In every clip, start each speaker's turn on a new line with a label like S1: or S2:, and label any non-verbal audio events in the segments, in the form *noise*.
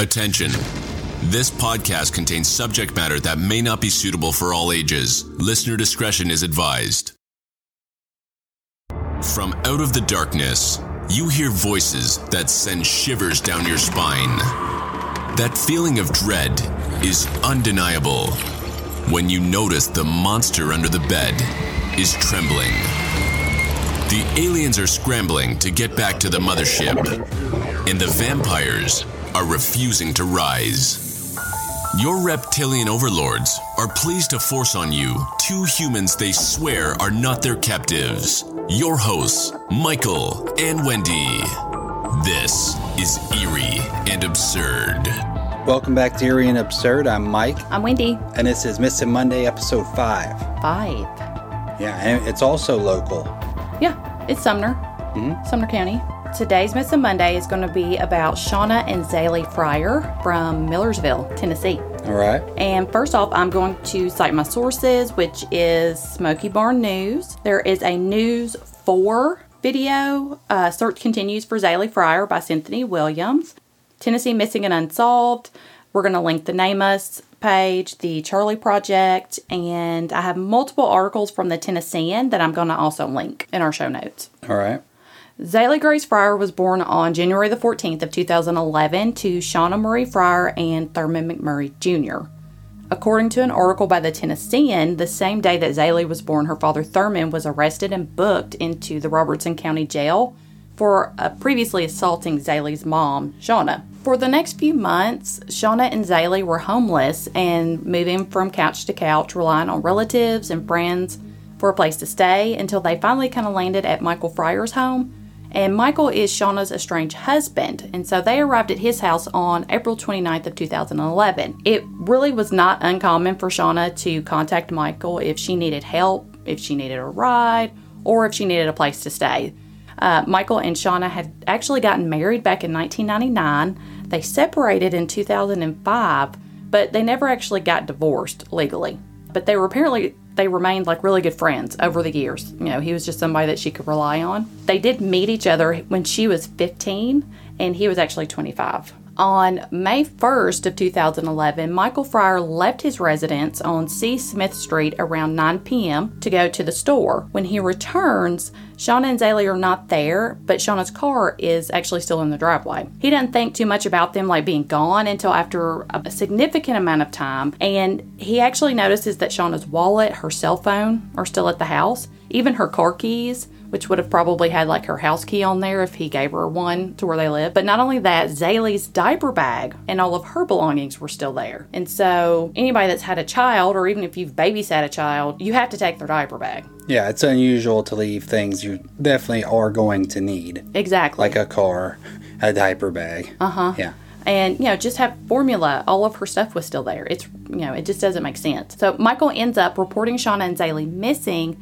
S1: Attention. This podcast contains subject matter that may not be suitable for all ages. Listener discretion is advised. From out of the darkness, you hear voices that send shivers down your spine. That feeling of dread is undeniable when you notice the monster under the bed is trembling. The aliens are scrambling to get back to the mothership, and the vampires are refusing to rise. Your reptilian overlords are pleased to force on you two humans they swear are not their captives. Your hosts, Michael and Wendy. This is Eerie and Absurd.
S2: Welcome back to Eerie and Absurd. I'm Mike,
S3: I'm Wendy.
S2: and this is Missing Monday, episode 5.
S3: Five.
S2: Yeah, and it's also local.
S3: Yeah, it's Sumner, Hmm. Sumner County. Today's Missing Monday is going to be about Shauna and Zaylee Fryar from Millersville, Tennessee.
S2: All right.
S3: And first off, I'm going to cite my sources, which is Smokey Barn News. There is a News 4 video. Uh, search continues for Zaylee Fryar by Cynthia Williams. Tennessee Missing and Unsolved. We're going to link the NamUs page, the Charlie Project, and I have multiple articles from the Tennessean that I'm going to also link in our show notes.
S2: All right.
S3: Zaylee Grace Fryar was born on January the 14th of 2011 to Shauna Marie Fryar and Thurman McMurray Jr. According to an article by the Tennessean, the same day that Zaylee was born, her father Thurman was arrested and booked into the Robertson County Jail for uh, previously assaulting Zaylee's mom, Shauna. For the next few months, Shauna and Zaylee were homeless and moving from couch to couch, relying on relatives and friends for a place to stay until they finally kind of landed at Michael Fryar's home. And Michael is Shauna's estranged husband, and so they arrived at his house on April 29th of 2011. It really was not uncommon for Shauna to contact Michael if she needed help, if she needed a ride, or if she needed a place to stay. Uh, Michael and Shauna had actually gotten married back in 1999. They separated in 2005, but they never actually got divorced legally. But they were apparently they remained like really good friends over the years. You know, he was just somebody that she could rely on. They did meet each other when she was 15 and he was actually 25. On May 1st of 2011, Michael Fryar left his residence on C. Smith Street around 9 p.m. to go to the store. When he returns, Shauna and Zaylee are not there, but Shauna's car is actually still in the driveway. He doesn't think too much about them like being gone until after a significant amount of time, and he actually notices that Shauna's wallet, her cell phone are still at the house, even her car keys which would have probably had like her house key on there if he gave her one to where they live. But not only that, Zaylee's diaper bag and all of her belongings were still there. And so anybody that's had a child, or even if you've babysat a child, you have to take their diaper bag.
S2: Yeah, it's unusual to leave things you definitely are going to need,
S3: Exactly.
S2: like a car, a diaper bag. Uh huh. Yeah.
S3: and you know just have formula all of her stuff was still there it's you know it just doesn't make sense so michael ends up reporting shauna and zaylee missing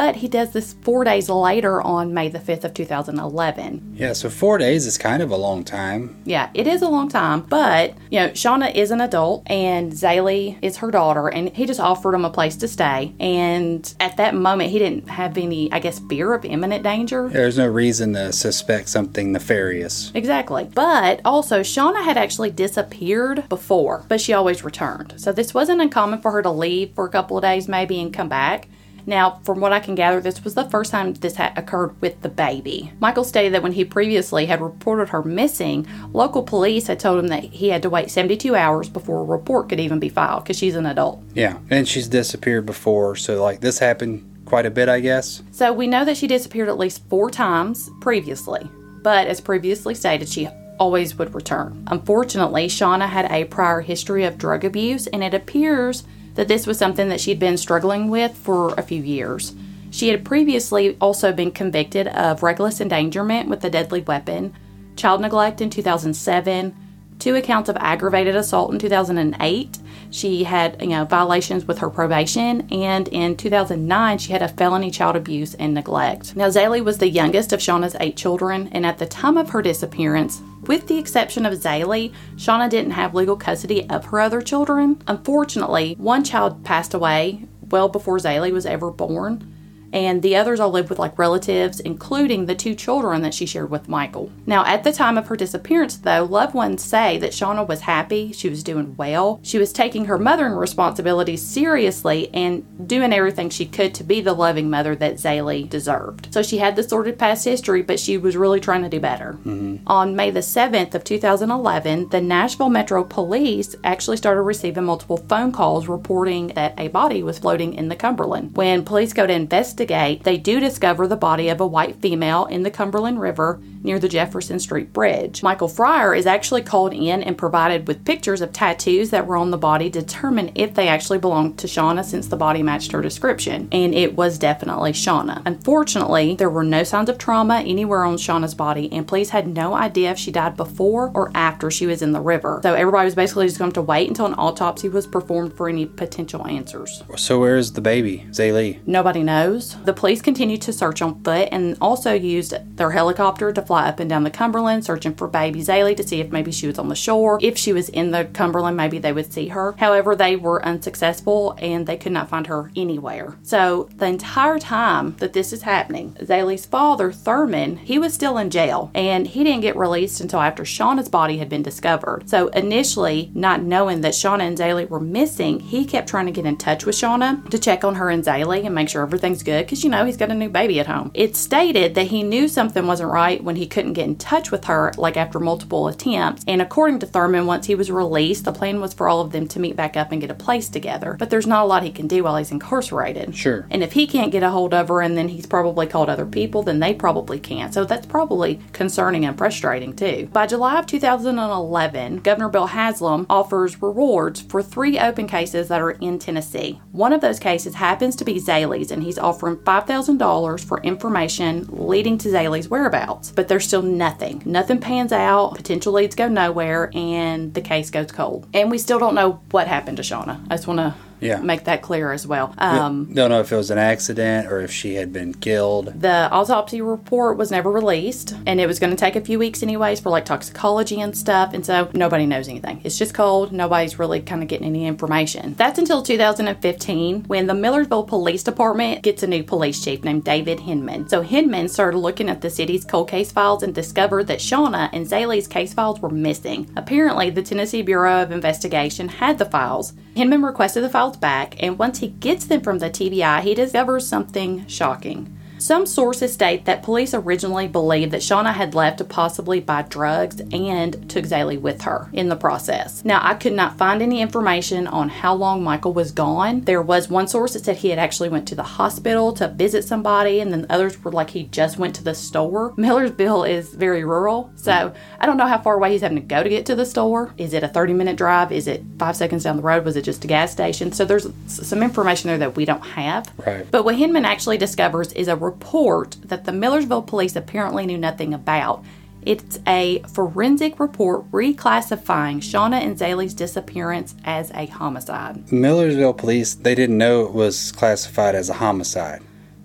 S3: but he does this four days later on may the 5th of 2011
S2: Yeah, so four days is kind of a long time.
S3: yeah it is a long time but you know shauna is an adult and Zaylee is her daughter and he just offered him a place to stay and at that moment he didn't have any i guess fear of imminent danger
S2: There's no reason to suspect something nefarious.
S3: Exactly. But also, Shauna had actually disappeared before, but she always returned. So this wasn't uncommon for her to leave for a couple of days, maybe, and come back. Now, from what I can gather, this was the first time this had occurred with the baby. Michael stated that when he previously had reported her missing, local police had told him that he had to wait 72 hours before a report could even be filed because she's an adult.
S2: Yeah, and she's disappeared before, so like this happened quite a bit, I guess.
S3: So we know that she disappeared at least four times previously, but as previously stated, she always would return. Unfortunately, Shauna had a prior history of drug abuse, and it appears that this was something that she'd been struggling with for a few years. She had previously also been convicted of reckless endangerment with a deadly weapon, child neglect in 2007, two accounts of aggravated assault in 2008. She had, you know, violations with her probation, and in 2009 she had a felony child abuse and neglect. Now Zaylee was the youngest of Shauna's eight children, and at the time of her disappearance, with the exception of Zaylee, Shauna didn't have legal custody of her other children. Unfortunately, one child passed away well before Zaylee was ever born. And the others all lived with like relatives, including the two children that she shared with Michael. Now, at the time of her disappearance, though, loved ones say that Shauna was happy, she was doing well, she was taking her mothering responsibilities seriously and doing everything she could to be the loving mother that Zaylee deserved. So she had the sordid past history, but she was really trying to do better. Mm-hmm. On May the 7th of 2011, the Nashville Metro Police actually started receiving multiple phone calls reporting that a body was floating in the Cumberland. When police go to investigate, they do discover the body of a white female in the Cumberland River near the Jefferson Street Bridge. Michael Fryar is actually called in and provided with pictures of tattoos that were on the body to determine if they actually belonged to Shauna since the body matched her description. And it was definitely Shauna. Unfortunately, there were no signs of trauma anywhere on Shauna's body, and police had no idea if she died before or after she was in the river. So everybody was basically just going to wait until an autopsy was performed for any potential answers.
S2: So where's the baby, Zaylee?
S3: Nobody knows. The police continued to search on foot and also used their helicopter to fly up and down the Cumberland, searching for baby Zaylee to see if maybe she was on the shore. If she was in the Cumberland, maybe they would see her. However, they were unsuccessful and they could not find her anywhere. So the entire time that this is happening, Zaylee's father, Thurman, he was still in jail and he didn't get released until after Shauna's body had been discovered. So initially, not knowing that Shauna and Zaylee were missing, he kept trying to get in touch with Shauna to check on her and Zaylee and make sure everything's good because you know he's got a new baby at home. It stated that he knew something wasn't right when he couldn't get in touch with her, like after multiple attempts. And according to Thurman, once he was released, the plan was for all of them to meet back up and get a place together. But there's not a lot he can do while he's incarcerated.
S2: Sure.
S3: And if he can't get a hold of her and then he's probably called other people, then they probably can't. So that's probably concerning and frustrating too. By July of 2011, Governor Bill Haslam offers rewards for three open cases that are in Tennessee. One of those cases happens to be Zaylee's, and he's offering $5,000 for information leading to Zaylee's whereabouts. But there's still nothing. Nothing pans out, potential leads go nowhere, and the case goes cold. And we still don't know what happened to Shauna. I just want to
S2: Yeah.
S3: make that clear as well. Um,
S2: Don't know if it was an accident or if she had been killed.
S3: the autopsy report was never released, and it was going to take a few weeks, anyways, for like toxicology and stuff. And so nobody knows anything. It's just cold. Nobody's really kind of getting any information. That's until 2015 when the Millersville Police Department gets a new police chief named David Hinman. So Hinman started looking at the city's cold case files and discovered that Shauna and Zaylee's case files were missing. Apparently, the Tennessee Bureau of Investigation had the files. Hinman requested the files back, and once he gets them from the TBI, he discovers something shocking. Some sources state that police originally believed that Shauna had left to possibly buy drugs and took Zaylee with her in the process. Now, I could not find any information on how long Michael was gone. There was one source that said he had actually went to the hospital to visit somebody, and then others were like he just went to the store. *laughs* Millersville is very rural, so I don't know how far away he's having to go to get to the store. Is it a 30 minute drive? Is it five seconds down the road? Was it just a gas station? So there's some information there that we don't have.
S2: Right.
S3: But what Hinman actually discovers is a report that the Millersville police apparently knew nothing about. It's a forensic report reclassifying Shauna and Zaylee's disappearance as a homicide.
S2: Millersville police, they didn't know it was classified as a homicide,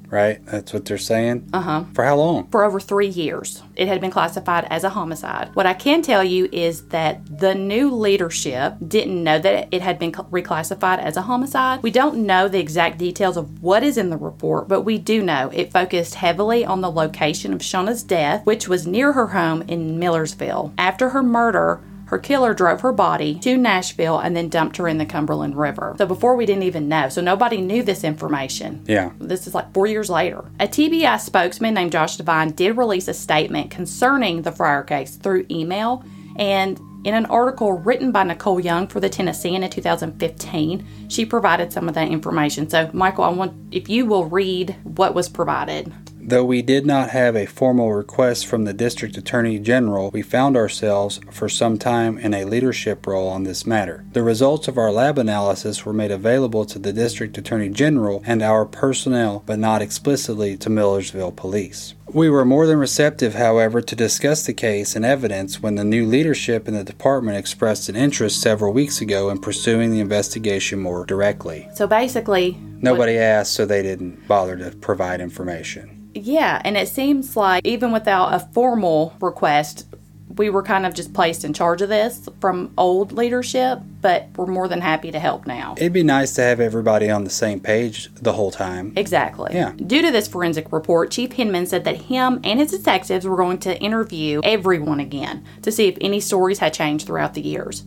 S2: right? That's what they're saying? Uh huh. For how long?
S3: For over three years, it had been classified as a homicide. What I can tell you is that the new leadership didn't know that it had been reclassified as a homicide. We don't know the exact details of what is in the report, but we do know it focused heavily on the location of Shauna's death, which was near her home in Millersville. After her murder, her killer drove her body to Nashville and then dumped her in the Cumberland River. So before we didn't even know. So nobody knew this information.
S2: Yeah.
S3: This is like four years later. A TBI spokesman named Josh Devine did release a statement concerning the Fryar case through email. And in an article written by Nicole Young for the Tennessean in 2015, she provided some of that information. So, Michael, I want if you will read what was provided.
S2: Though we did not have a formal request from the District Attorney General, we found ourselves for some time in a leadership role on this matter. The results of our lab analysis were made available to the District Attorney General and our personnel, but not explicitly to Millersville Police. We were more than receptive, however, to discuss the case and evidence when the new leadership in the department expressed an interest several weeks ago in pursuing the investigation more directly.
S3: So basically,
S2: Nobody asked, so they didn't bother to provide information.
S3: Yeah, and it seems like even without a formal request, we were kind of just placed in charge of this from old leadership, but we're more than happy to help now.
S2: It'd be nice to have everybody on the same page the whole time.
S3: Exactly.
S2: Yeah.
S3: Due to this forensic report, Chief Hinman said that him and his detectives were going to interview everyone again to see if any stories had changed throughout the years.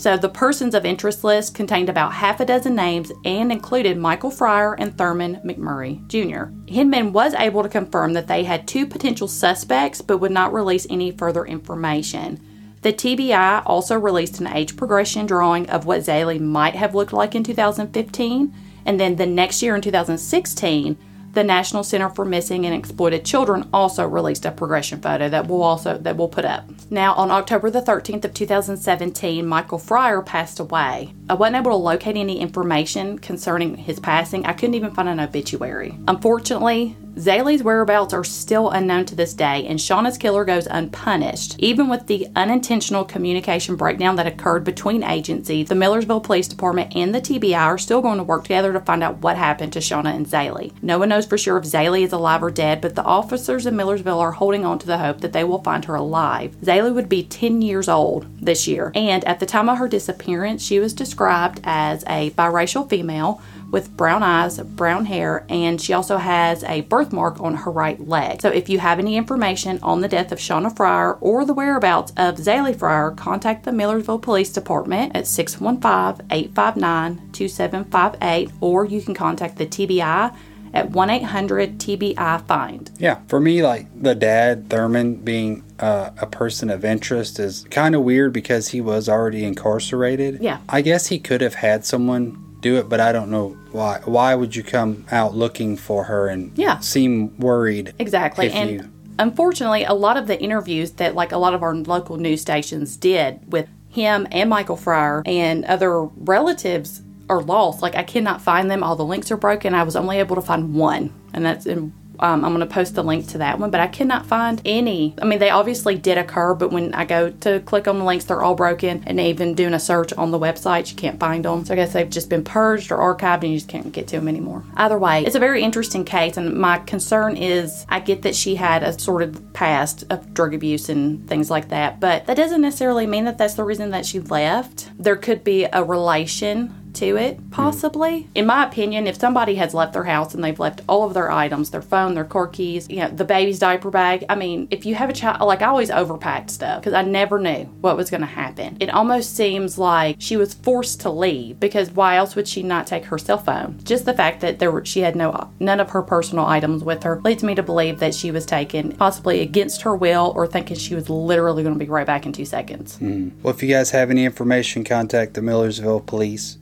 S3: So the persons of interest list contained about half a dozen names and included Michael Fryar and Thurman McMurray Jr. Hinman was able to confirm that they had two potential suspects but would not release any further information. The TBI also released an age progression drawing of what Zaylee might have looked like in 2015, and then the next year in 2016, the National Center for Missing and Exploited Children also released a progression photo that we'll also that we'll put up. Now, on October the 13th of 2017, Michael Fryar passed away. I wasn't able to locate any information concerning his passing. I couldn't even find an obituary. Unfortunately, Zaylee's whereabouts are still unknown to this day, and Shauna's killer goes unpunished. Even with the unintentional communication breakdown that occurred between agencies, the Millersville Police Department and the TBI are still going to work together to find out what happened to Shauna and Zaylee. No one knows for sure if Zaylee is alive or dead, but the officers in Millersville are holding on to the hope that they will find her alive. Zaylee would be 10 years old this year, and at the time of her disappearance, she was described as a biracial female with brown eyes, brown hair, and she also has a birthmark on her right leg. So if you have any information on the death of Shauna Fryar or the whereabouts of Zaylee Fryar, contact the Millersville Police Department at 615-859-2758 or you can contact the TBI at 1-800-TBI-FIND.
S2: Yeah, for me, like the dad, Thurman, being uh, a person of interest is kind of weird because he was already incarcerated.
S3: Yeah.
S2: I guess he could have had someone do it, but I don't know why. Why would you come out looking for her and
S3: Yeah.
S2: seem worried?
S3: Exactly.
S2: if
S3: and
S2: you-
S3: unfortunately, a lot of the interviews that like a lot of our local news stations did with him and Michael Fryar and other relatives are lost. Like I cannot find them. All the links are broken. I was only able to find one, and that's in. Um, I'm going to post the link to that one, but I cannot find any. I mean, they obviously did occur, but when I go to click on the links, they're all broken. And even doing a search on the website, you can't find them. So I guess they've just been purged or archived, and you just can't get to them anymore. Either way, it's a very interesting case, and my concern is I get that she had a sordid past of drug abuse and things like that, but that doesn't necessarily mean that that's the reason that she left. There could be a relation to it, mm-hmm. possibly. In my opinion, if somebody has left their house and they've left all of their items, their phone, their car keys, you know, the baby's diaper bag, I mean, if you have a child, like I always overpacked stuff because I never knew what was going to happen. It almost seems like she was forced to leave because why else would she not take her cell phone? Just the fact that there were, she had no none of her personal items with her leads me to believe that she was taken possibly against her will or thinking she was literally going to be right back in two seconds. Hmm.
S2: Well, if you guys have any information, contact the Millersville Police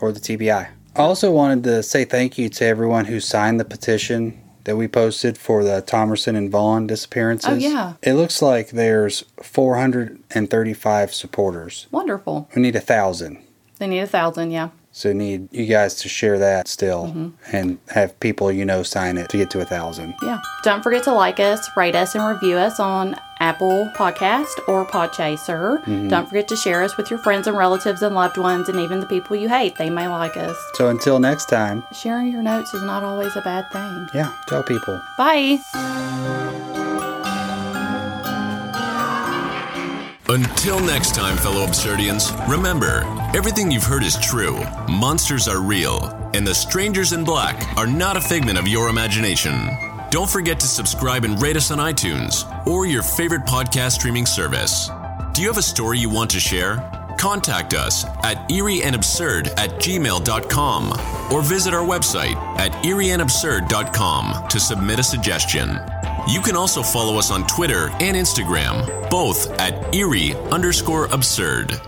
S2: or the TBI. I also wanted to say thank you to everyone who signed the petition that we posted for the Thomerson and Vaughn disappearances.
S3: Oh, yeah.
S2: It looks like there's 435 supporters.
S3: Wonderful.
S2: We need a thousand.
S3: They need a thousand, yeah.
S2: So need you guys to share that still
S3: Mm-hmm.
S2: and have people you know sign it to get to a thousand.
S3: Yeah. Don't forget to like us, rate us, and review us on Apple Podcast or Podchaser. Don't forget to share us with your friends and relatives and loved ones and even the people you hate. They may like us.
S2: So until next time,
S3: Sharing your notes is not always a bad thing.
S2: yeah, tell people.
S3: Bye.
S1: Until next time, fellow Absurdians, remember everything you've heard is true. Monsters are real, and the strangers in black are not a figment of your imagination. Don't forget to subscribe and rate us on iTunes or your favorite podcast streaming service. Do you have a story you want to share? Contact us at eerieandabsurd at gmail.com or visit our website at eerieandabsurd.com to submit a suggestion. You can also follow us on Twitter and Instagram, both at eerie underscore absurd.